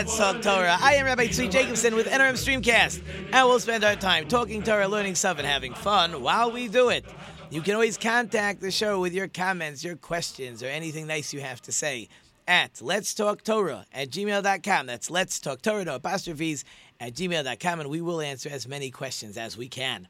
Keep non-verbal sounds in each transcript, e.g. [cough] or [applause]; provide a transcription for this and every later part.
Let's Talk Torah. I am Rabbi Tzvi Jacobson with NRM Streamcast, and we'll spend our time talking Torah, learning stuff, and having fun while we do it. You can always contact the show with your comments, your questions, or anything nice you have to say at Let's Talk Torah at gmail.com. That's Let's Talk Torah, no apostrophes, at gmail.com, and we will answer as many questions as we can.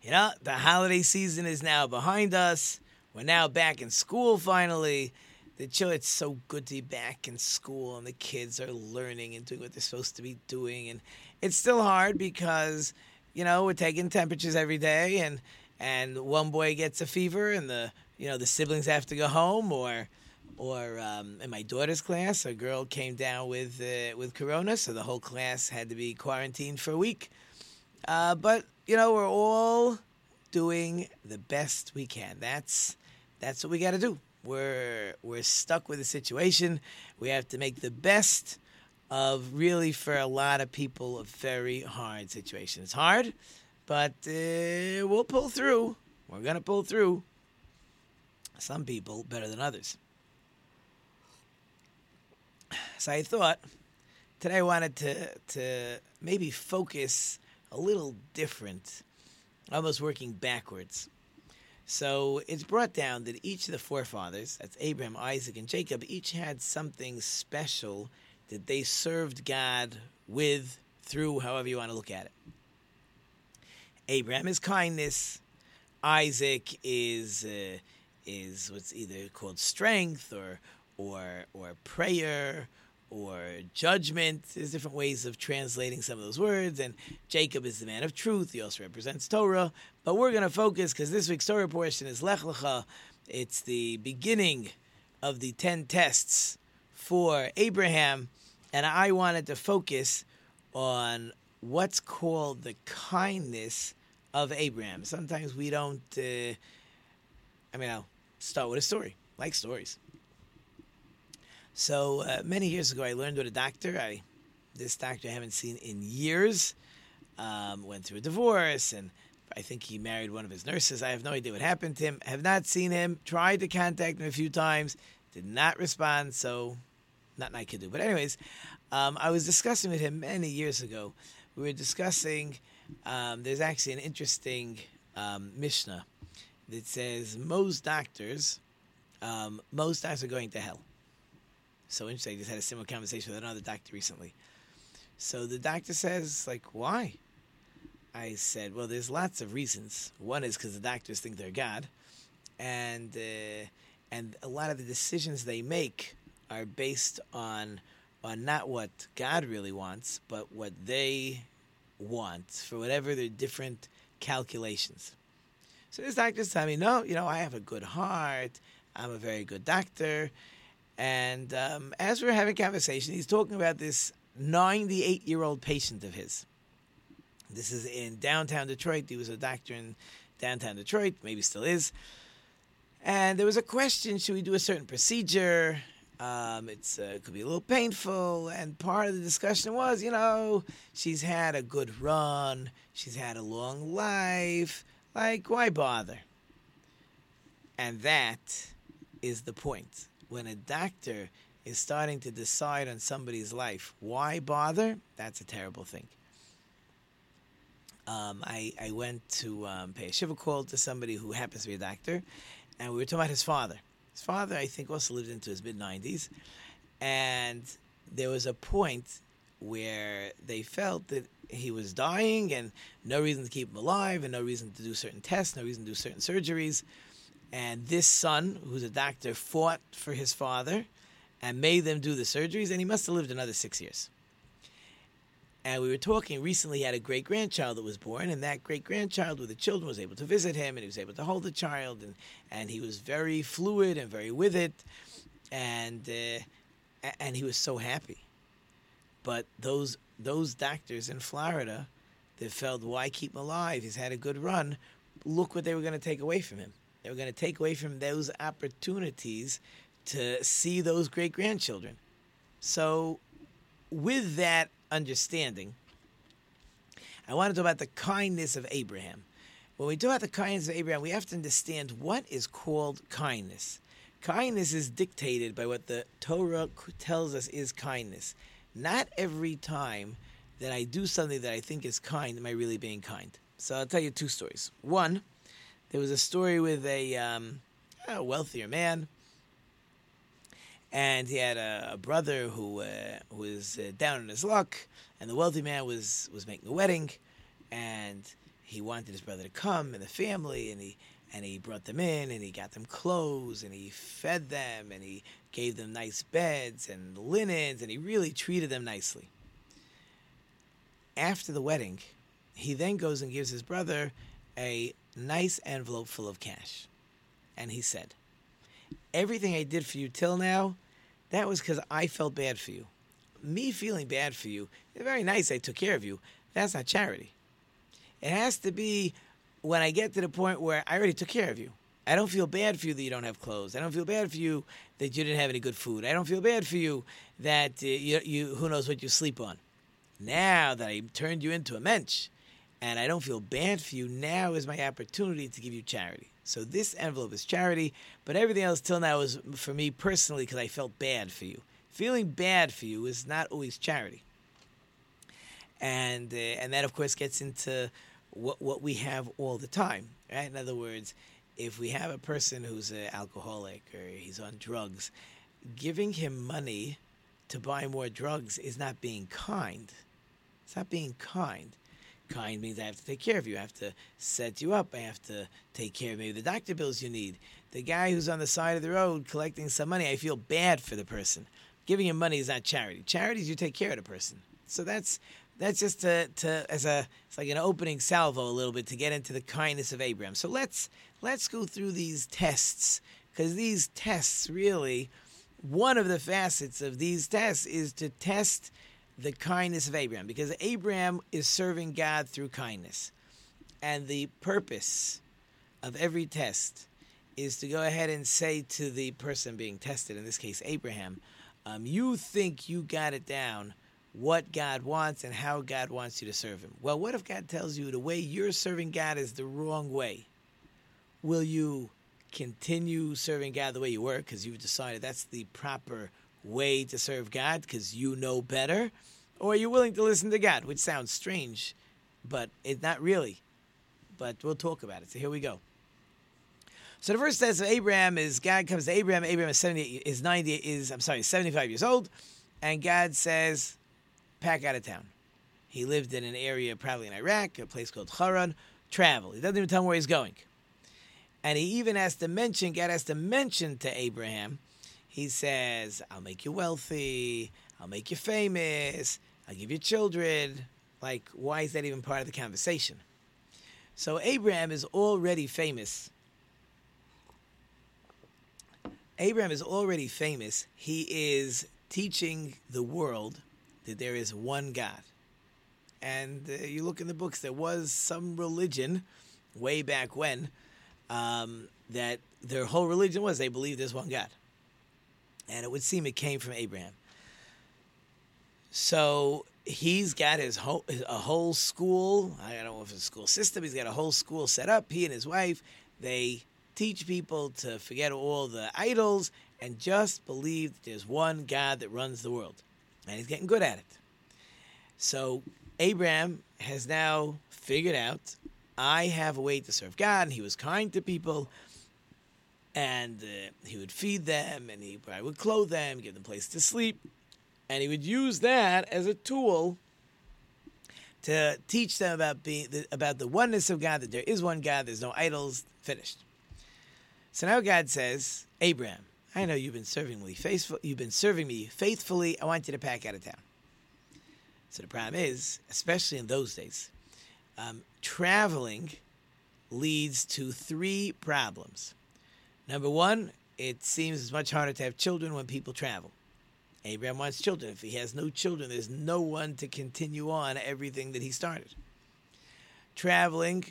You know, the holiday season is now behind us. We're now back in school finally. The children, it's so good to be back in school, and the kids are learning and doing what they're supposed to be doing. And it's still hard because, you know, we're taking temperatures every day, and and one boy gets a fever, and the you know the siblings have to go home, or or um, in my daughter's class, a girl came down with uh, with corona, so the whole class had to be quarantined for a week. Uh, but you know, we're all doing the best we can. That's that's what we got to do. We're we're stuck with the situation. We have to make the best of really for a lot of people a very hard situation. It's hard, but uh, we'll pull through. We're gonna pull through. Some people better than others. So I thought today I wanted to to maybe focus a little different, almost working backwards. So it's brought down that each of the forefathers, that's Abraham, Isaac, and Jacob, each had something special that they served God with, through, however you want to look at it. Abraham is kindness. Isaac is uh, is what's either called strength or or or prayer or judgment. There's different ways of translating some of those words. And Jacob is the man of truth. He also represents Torah. But we're going to focus because this week's Torah portion is Lech Lecha. It's the beginning of the 10 tests for Abraham. And I wanted to focus on what's called the kindness of Abraham. Sometimes we don't, uh, I mean, I'll start with a story, like stories. So uh, many years ago, I learned with a doctor. I this doctor I haven't seen in years. Um, went through a divorce, and I think he married one of his nurses. I have no idea what happened to him. Have not seen him. Tried to contact him a few times. Did not respond. So nothing I could do. But anyways, um, I was discussing with him many years ago. We were discussing. Um, there's actually an interesting um, Mishnah that says most doctors, um, most doctors are going to hell so interesting. I just had a similar conversation with another doctor recently. So the doctor says, like, why? I said, well, there's lots of reasons. One is because the doctors think they're God, and uh, and a lot of the decisions they make are based on on not what God really wants, but what they want for whatever their different calculations. So this doctor's telling me, no, you know, I have a good heart. I'm a very good doctor. And um, as we're having a conversation, he's talking about this 98 year old patient of his. This is in downtown Detroit. He was a doctor in downtown Detroit, maybe still is. And there was a question should we do a certain procedure? Um, it's uh, could be a little painful, and part of the discussion was, you know, she's had a good run, she's had a long life, like why bother? And that is the point when a doctor is starting to decide on somebody's life, why bother? That's a terrible thing. Um, I, I went to um, pay a shiva call to somebody who happens to be a doctor, and we were talking about his father. His father, I think, also lived into his mid 90s, and there was a point where they felt that he was dying and no reason to keep him alive and no reason to do certain tests, no reason to do certain surgeries. And this son, who's a doctor, fought for his father and made them do the surgeries, and he must have lived another six years. And we were talking recently, he had a great grandchild that was born, and that great grandchild with the children was able to visit him, and he was able to hold the child, and, and he was very fluid and very with it, and uh, and he was so happy. But those those doctors in Florida that felt, why keep him alive? He's had a good run. Look what they were going to take away from him. They were going to take away from those opportunities to see those great grandchildren. So, with that understanding, I want to talk about the kindness of Abraham. When we talk about the kindness of Abraham, we have to understand what is called kindness. Kindness is dictated by what the Torah tells us is kindness. Not every time that I do something that I think is kind am I really being kind. So I'll tell you two stories. One, there was a story with a, um, a wealthier man, and he had a, a brother who uh, was uh, down in his luck, and the wealthy man was was making a wedding, and he wanted his brother to come and the family, and he and he brought them in and he got them clothes and he fed them and he gave them nice beds and linens and he really treated them nicely. After the wedding, he then goes and gives his brother a nice envelope full of cash. And he said, Everything I did for you till now, that was because I felt bad for you. Me feeling bad for you, very nice I took care of you. That's not charity. It has to be when I get to the point where I already took care of you. I don't feel bad for you that you don't have clothes. I don't feel bad for you that you didn't have any good food. I don't feel bad for you that uh, you, you who knows what you sleep on. Now that I turned you into a mensch, and I don't feel bad for you, now is my opportunity to give you charity. So this envelope is charity, but everything else till now is for me personally because I felt bad for you. Feeling bad for you is not always charity, and uh, and that of course gets into what what we have all the time. Right? In other words, if we have a person who's an alcoholic or he's on drugs, giving him money to buy more drugs is not being kind. It's not being kind. Kind means I have to take care of you. I have to set you up. I have to take care of maybe the doctor bills you need. The guy who's on the side of the road collecting some money, I feel bad for the person. Giving him money is not charity. Charity is you take care of the person. So that's that's just to, to as a it's like an opening salvo a little bit to get into the kindness of Abraham. So let's let's go through these tests because these tests really one of the facets of these tests is to test the kindness of Abraham because Abraham is serving God through kindness. And the purpose of every test is to go ahead and say to the person being tested, in this case Abraham, um, you think you got it down what God wants and how God wants you to serve Him. Well, what if God tells you the way you're serving God is the wrong way? Will you continue serving God the way you were because you've decided that's the proper way to serve God because you know better? Or are you willing to listen to God, which sounds strange, but it's not really. But we'll talk about it. So here we go. So the first test of Abraham is God comes to Abraham. Abraham is seventy is ninety is I'm sorry seventy five years old, and God says, pack out of town. He lived in an area probably in Iraq, a place called Haran. Travel. He doesn't even tell him where he's going. And he even has to mention, God has to mention to Abraham, he says, I'll make you wealthy, I'll make you famous, I'll give you children. Like, why is that even part of the conversation? So Abraham is already famous. Abraham is already famous. He is teaching the world that there is one God. And uh, you look in the books, there was some religion way back when um, that their whole religion was they believed there's one God. And it would seem it came from Abraham. So he's got his whole a whole school. I don't know if it's a school system. He's got a whole school set up. He and his wife they teach people to forget all the idols and just believe that there's one God that runs the world and he's getting good at it. So Abraham has now figured out I have a way to serve God, and he was kind to people, and uh, he would feed them, and he probably would clothe them, give them place to sleep, and he would use that as a tool to teach them about being about the oneness of God, that there is one God, there's no idols. Finished. So now God says, Abraham, I know you've been serving me faithful. You've been serving me faithfully. I want you to pack out of town. So the problem is, especially in those days, um, traveling leads to three problems. Number one, it seems it's much harder to have children when people travel. Abraham wants children. If he has no children, there's no one to continue on everything that he started. Traveling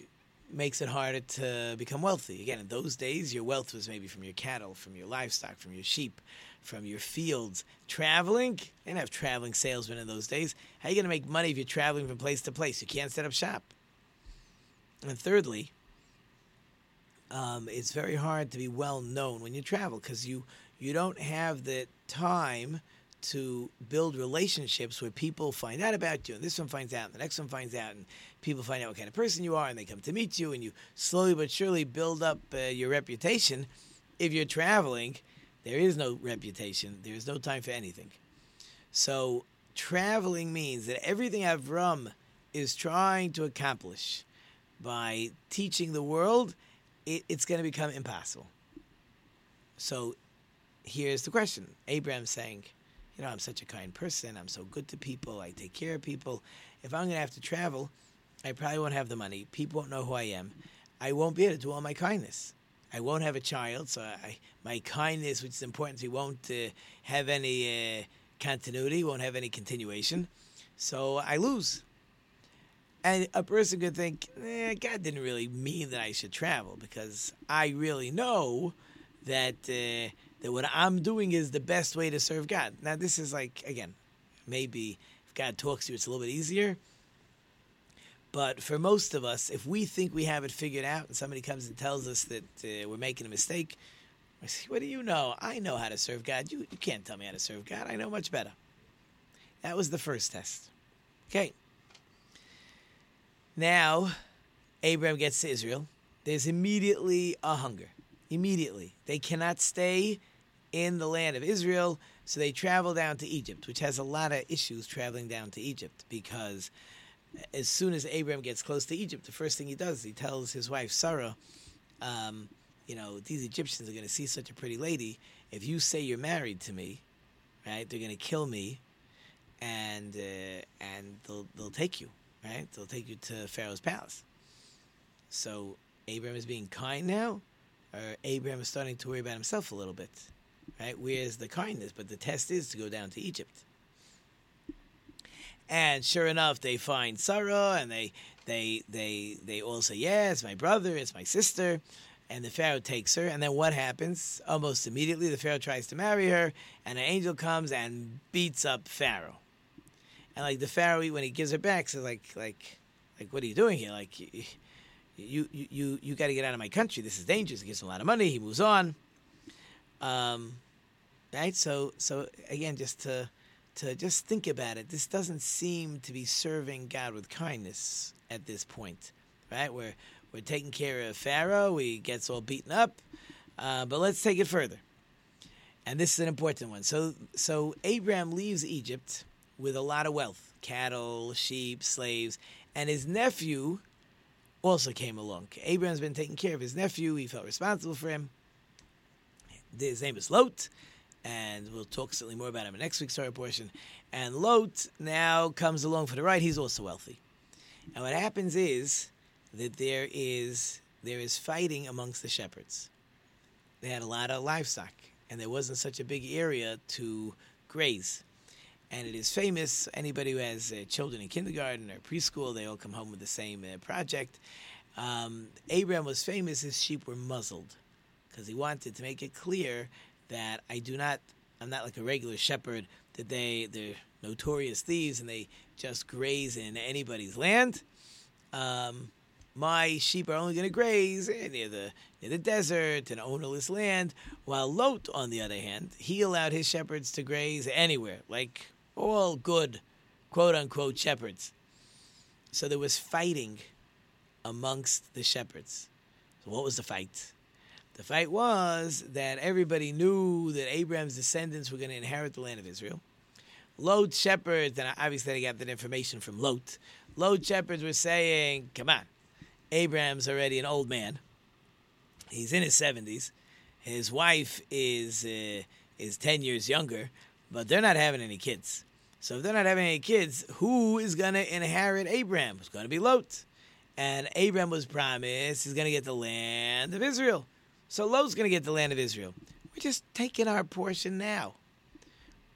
makes it harder to become wealthy. Again, in those days, your wealth was maybe from your cattle, from your livestock, from your sheep, from your fields. Traveling, they didn't have traveling salesmen in those days. How are you going to make money if you're traveling from place to place? You can't set up shop. And thirdly, um, it's very hard to be well known when you travel because you you don't have the time to build relationships where people find out about you, and this one finds out, and the next one finds out, and people find out what kind of person you are, and they come to meet you, and you slowly but surely build up uh, your reputation. If you're traveling, there is no reputation. There is no time for anything. So traveling means that everything Avram is trying to accomplish by teaching the world, it, it's going to become impossible. So here's the question Abraham saying, you know, I'm such a kind person. I'm so good to people. I take care of people. If I'm going to have to travel, I probably won't have the money. People won't know who I am. I won't be able to do all my kindness. I won't have a child, so I, my kindness, which is important to me, won't uh, have any uh, continuity, won't have any continuation. So I lose. And a person could think, eh, God didn't really mean that I should travel because I really know that uh, that what I'm doing is the best way to serve God. Now, this is like again, maybe if God talks to you, it's a little bit easier. But for most of us, if we think we have it figured out, and somebody comes and tells us that uh, we're making a mistake, I say, "What do you know? I know how to serve God. You you can't tell me how to serve God. I know much better." That was the first test. Okay. Now, Abraham gets to Israel. There's immediately a hunger. Immediately. They cannot stay in the land of Israel, so they travel down to Egypt, which has a lot of issues traveling down to Egypt because as soon as Abraham gets close to Egypt, the first thing he does, is he tells his wife Sarah, um, you know, these Egyptians are going to see such a pretty lady. If you say you're married to me, right, they're going to kill me, and uh, and they'll they'll take you right? They'll take you to Pharaoh's palace. So Abraham is being kind now, or Abraham is starting to worry about himself a little bit, right? Where's the kindness? But the test is to go down to Egypt. And sure enough, they find Sarah, and they they they they all say, "Yeah, it's my brother, it's my sister." And the Pharaoh takes her, and then what happens? Almost immediately, the Pharaoh tries to marry her, and an angel comes and beats up Pharaoh and like the Pharaoh when he gives her back says like like like what are you doing here? Like you you you you got to get out of my country. This is dangerous. He gives him a lot of money. He moves on. Um, right. So so again, just to to just think about it. This doesn't seem to be serving God with kindness at this point, right? We're we're taking care of Pharaoh. He gets all beaten up, uh, but let's take it further. And this is an important one. So so Abraham leaves Egypt with a lot of wealth cattle, sheep, slaves. And his nephew also came along. Abraham's been taking care of his nephew, he felt responsible for him. His name is Lot, and we'll talk certainly more about him in next week's story portion. And Lot now comes along for the ride. He's also wealthy. And what happens is that there is there is fighting amongst the shepherds. They had a lot of livestock, and there wasn't such a big area to graze and it is famous. Anybody who has uh, children in kindergarten or preschool, they all come home with the same uh, project. Um, Abraham was famous; his sheep were muzzled because he wanted to make it clear that I do not, I'm not like a regular shepherd. That they they're notorious thieves and they just graze in anybody's land. Um, my sheep are only going to graze near the near the desert and ownerless land, while Lot, on the other hand, he allowed his shepherds to graze anywhere, like all good, quote unquote, shepherds. So there was fighting amongst the shepherds. So what was the fight? The fight was that everybody knew that Abraham's descendants were going to inherit the land of Israel. Lot shepherds, and obviously they got that information from Lot. Lot shepherds were saying, "Come on, Abraham's already an old man. He's in his seventies. His wife is uh, is ten years younger but they're not having any kids. So if they're not having any kids, who is going to inherit Abraham? It's going to be Lot. And Abraham was promised he's going to get the land of Israel. So Lot's going to get the land of Israel. We're just taking our portion now.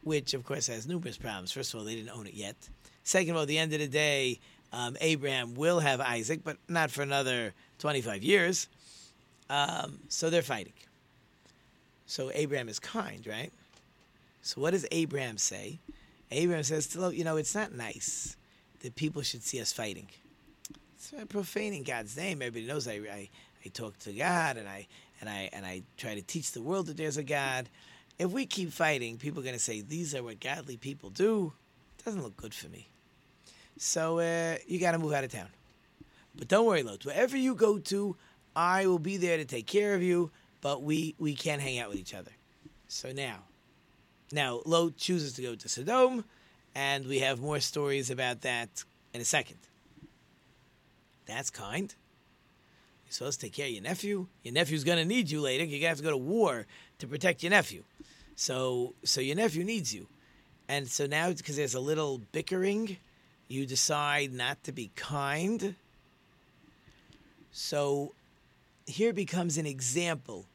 which of course has numerous problems. First of all, they didn't own it yet. Second of all, at the end of the day, um, Abraham will have Isaac, but not for another 25 years. Um, so they're fighting. So Abraham is kind, right? So what does Abraham say? Abraham says, you know, it's not nice that people should see us fighting. It's profaning God's name. Everybody knows I, I, I talk to God and I and I and I try to teach the world that there's a God. If we keep fighting, people are going to say these are what godly people do. It doesn't look good for me. So uh, you got to move out of town. But don't worry, Lot. Wherever you go to, I will be there to take care of you. But we we can't hang out with each other. So now, now Lot chooses to go to Sodom, and we have more stories about that in a second. That's kind. You're supposed to take care of your nephew. Your nephew's going to need you later. You're going to have to go to war to protect your nephew. So, so your nephew needs you. And so now, because there's a little bickering, you decide not to be kind. So here becomes an example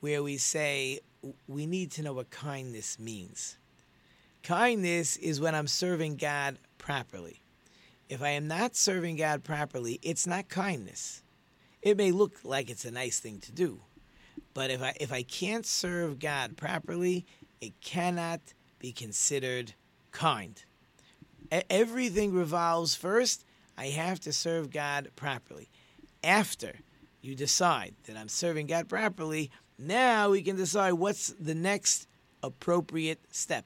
where we say we need to know what kindness means. Kindness is when I'm serving God properly. If I am not serving God properly, it's not kindness. It may look like it's a nice thing to do, but if I if I can't serve God properly, it cannot be considered kind. Everything revolves first. I have to serve God properly. After you decide that I'm serving God properly, now we can decide what's the next appropriate step.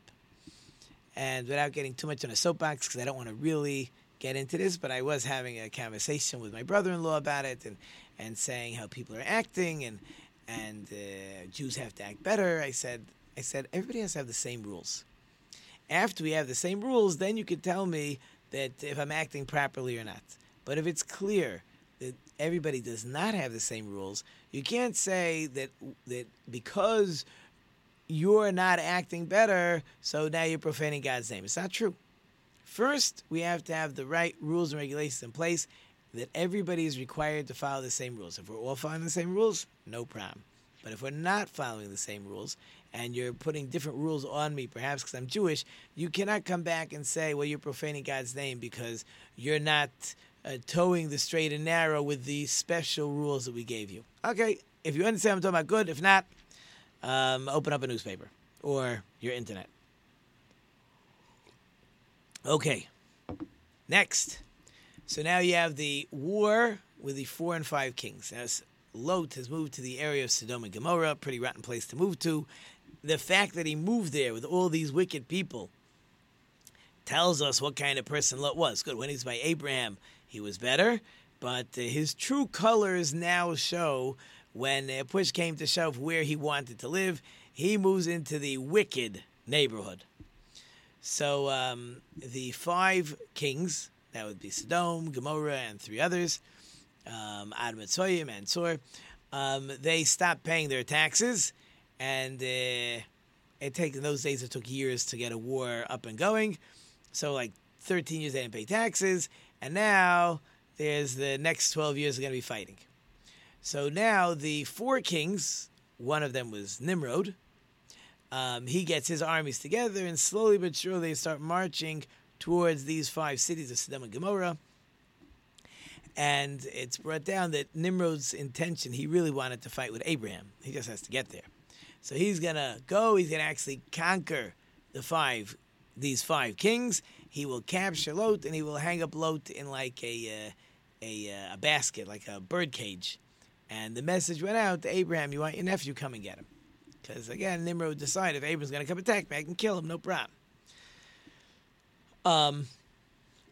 And without getting too much on a soapbox, because I don't want to really get into this, but I was having a conversation with my brother-in-law about it, and and saying how people are acting, and and uh, Jews have to act better. I said, I said everybody has to have the same rules. After we have the same rules, then you can tell me that if I'm acting properly or not. But if it's clear that everybody does not have the same rules, you can't say that that because you're not acting better, so now you're profaning God's name. It's not true. First, we have to have the right rules and regulations in place that everybody is required to follow the same rules. If we're all following the same rules, no problem. But if we're not following the same rules and you're putting different rules on me, perhaps because I'm Jewish, you cannot come back and say, well, you're profaning God's name because you're not uh, toeing the straight and narrow with the special rules that we gave you. Okay, if you understand what I'm talking about, good. If not, um, open up a newspaper or your internet. Okay, next. So now you have the war with the four and five kings. As Lot has moved to the area of Sodom and Gomorrah, pretty rotten place to move to. The fact that he moved there with all these wicked people tells us what kind of person Lot was. Good, when he's by Abraham, he was better, but uh, his true colors now show when uh, push came to shove where he wanted to live. He moves into the wicked neighborhood. So um, the five kings that would be Sodom, Gomorrah, and three others. Um, and Tzoar. Um, they stopped paying their taxes, and uh, it take in those days it took years to get a war up and going. So like 13 years they didn't pay taxes, and now there's the next 12 years are going to be fighting. So now the four kings, one of them was Nimrod. Um, he gets his armies together, and slowly but surely they start marching towards these five cities of Sodom and Gomorrah. And it's brought down that Nimrod's intention, he really wanted to fight with Abraham. He just has to get there. So he's going to go, he's going to actually conquer the five, these five kings. He will capture Lot and he will hang up Lot in like a, uh, a, uh, a basket, like a bird cage. And the message went out to Abraham, you want your nephew, come and get him. Because again, Nimrod decided if Abraham's going to come attack me, I can kill him, no problem. Um,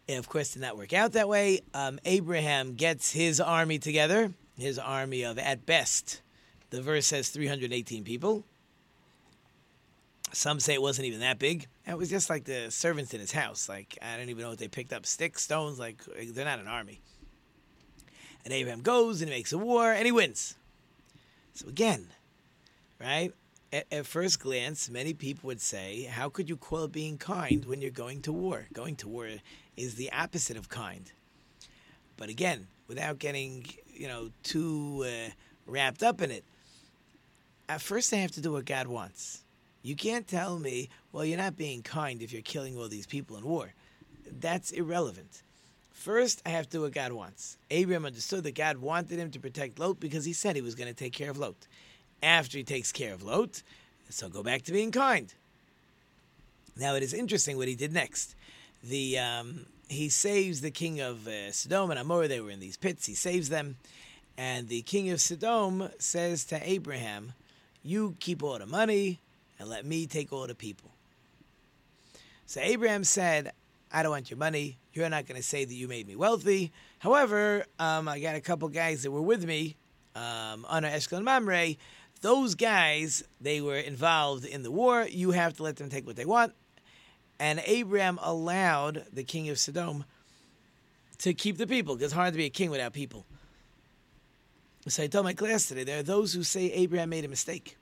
it of course did not work out that way. Um, Abraham gets his army together, his army of at best, the verse says 318 people. Some say it wasn't even that big. It was just like the servants in his house. Like I don't even know what they picked up sticks, stones. Like they're not an army. And Abraham goes and he makes a war and he wins. So again, right? at, at first glance, many people would say, How could you call being kind when you're going to war? Going to war is the opposite of kind. But again, without getting you know too uh, wrapped up in it, at first I have to do what God wants. You can't tell me, well, you're not being kind if you're killing all these people in war. That's irrelevant. First, I have to do what God wants. Abraham understood that God wanted him to protect Lot because he said he was going to take care of Lot. After he takes care of Lot, so go back to being kind. Now it is interesting what he did next. The um, he saves the king of uh, Sodom and Amor. They were in these pits. He saves them, and the king of Sodom says to Abraham, "You keep all the money, and let me take all the people." So Abraham said, "I don't want your money. You're not going to say that you made me wealthy. However, um, I got a couple guys that were with me, um, Aner Eshkol and Mamre. Those guys, they were involved in the war. You have to let them take what they want." And Abraham allowed the king of Sodom to keep the people, because it's hard to be a king without people. So I told my class today there are those who say Abraham made a mistake.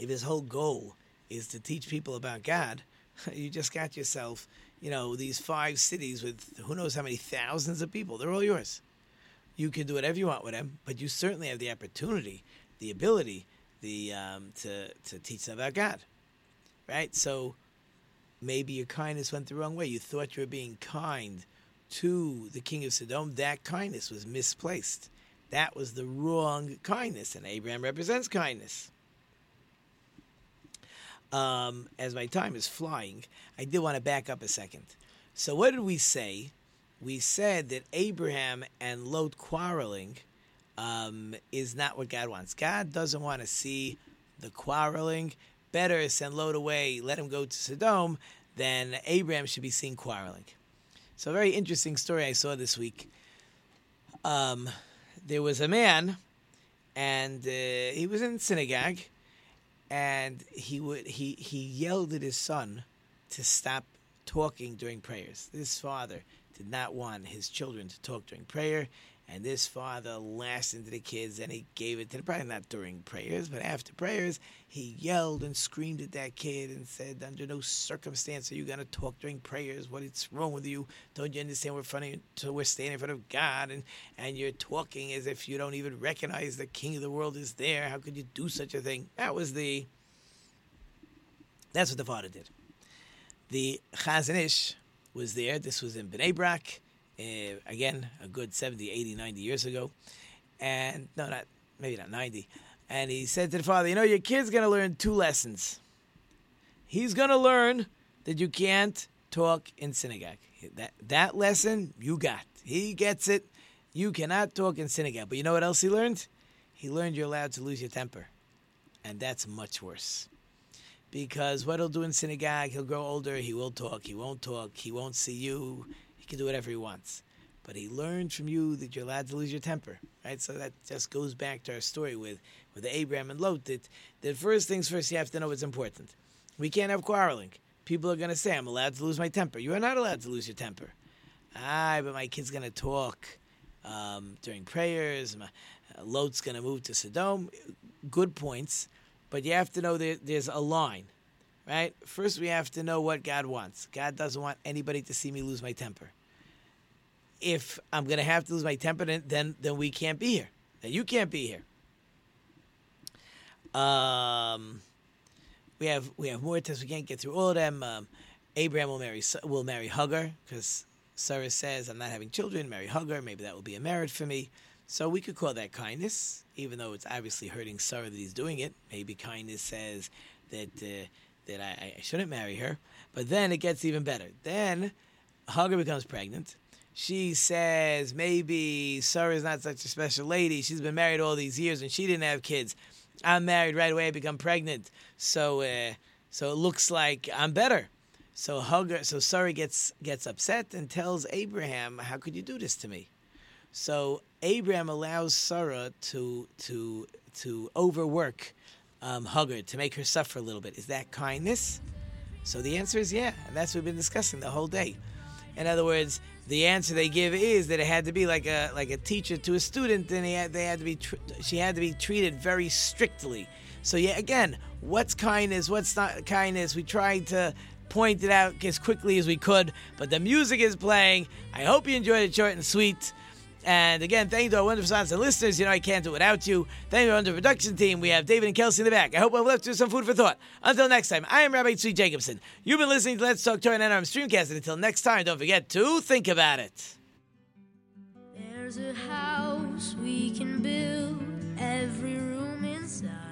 If his whole goal is to teach people about God, [laughs] you just got yourself, you know, these five cities with who knows how many thousands of people. They're all yours. You can do whatever you want with them, but you certainly have the opportunity, the ability, the um, to to teach them about God, right? So maybe your kindness went the wrong way. You thought you were being kind to the king of Sodom. That kindness was misplaced. That was the wrong kindness, and Abraham represents kindness. Um, as my time is flying, I did want to back up a second. So, what did we say? We said that Abraham and Lot quarreling um, is not what God wants. God doesn't want to see the quarreling better send Lot away, let him go to Sodom, than Abraham should be seen quarreling. So, a very interesting story I saw this week. Um, there was a man, and uh, he was in synagogue, and he would he he yelled at his son to stop talking during prayers. This father did not want his children to talk during prayer, and this father lashed into the kids and he gave it to them, probably not during prayers, but after prayers, he yelled and screamed at that kid and said, Under no circumstance are you going to talk during prayers. What is wrong with you? Don't you understand we're, so we're standing in front of God and, and you're talking as if you don't even recognize the king of the world is there? How could you do such a thing? That was the. That's what the father did. The Chazon Ish was there. This was in Bnei Brak uh, again, a good 70, 80, 90 years ago. And no, not maybe not 90. And he said to the father, You know, your kid's going to learn two lessons. He's going to learn that you can't talk in synagogue. That, that lesson, you got. He gets it. You cannot talk in synagogue. But you know what else he learned? He learned you're allowed to lose your temper. And that's much worse. Because what he'll do in synagogue, he'll grow older, he will talk, he won't talk, he won't see you, can do whatever he wants. But he learned from you that you're allowed to lose your temper, right? So that just goes back to our story with, with Abraham and Lot. That, that first things first, you have to know what's important. We can't have quarreling. People are going to say, I'm allowed to lose my temper. You are not allowed to lose your temper. Ah, but my kid's going to talk um, during prayers. My, uh, Lot's going to move to Sodom. Good points. But you have to know that there's a line, right? First, we have to know what God wants. God doesn't want anybody to see me lose my temper if I'm going to have to lose my temper, then then we can't be here. Then you can't be here. Um, we have we have more tests. We can't get through all of them. Um, Abraham will marry will marry Hagar because Sarah says, "I'm not having children. Marry Hagar. Maybe that will be a merit for me." So we could call that kindness, even though it's obviously hurting Sarah that he's doing it. Maybe kindness says that uh, that I, I shouldn't marry her. But then it gets even better. Then Hagar becomes pregnant she says maybe Sarah's not such a special lady. She's been married all these years and she didn't have kids. I'm married right away. I become pregnant, so uh, so it looks like I'm better. So Hagar, so Sarah gets gets upset and tells Abraham, "How could you do this to me?" So Abraham allows Sarah to to to overwork um, Hagar to make her suffer a little bit. Is that kindness? So the answer is yeah, and that's what we've been discussing the whole day. In other words, the answer they give is that it had to be like a like a teacher to a student, and had, they had to be tr- she had to be treated very strictly. So yeah, again, what's kindness? What's not kindness? We tried to point it out as quickly as we could, but the music is playing. I hope you enjoyed it short and sweet. And again, thank you to our wonderful sponsors and listeners. You know, I can't do it without you. Thank you to our wonderful production team. We have David and Kelsey in the back. I hope I've left you some food for thought. Until next time, I am Rabbi Tzvi Jacobson. You've been listening to Let's Talk Torah and NRM Streamcast. And until next time, don't forget to think about it. There's a house we can build, every room inside.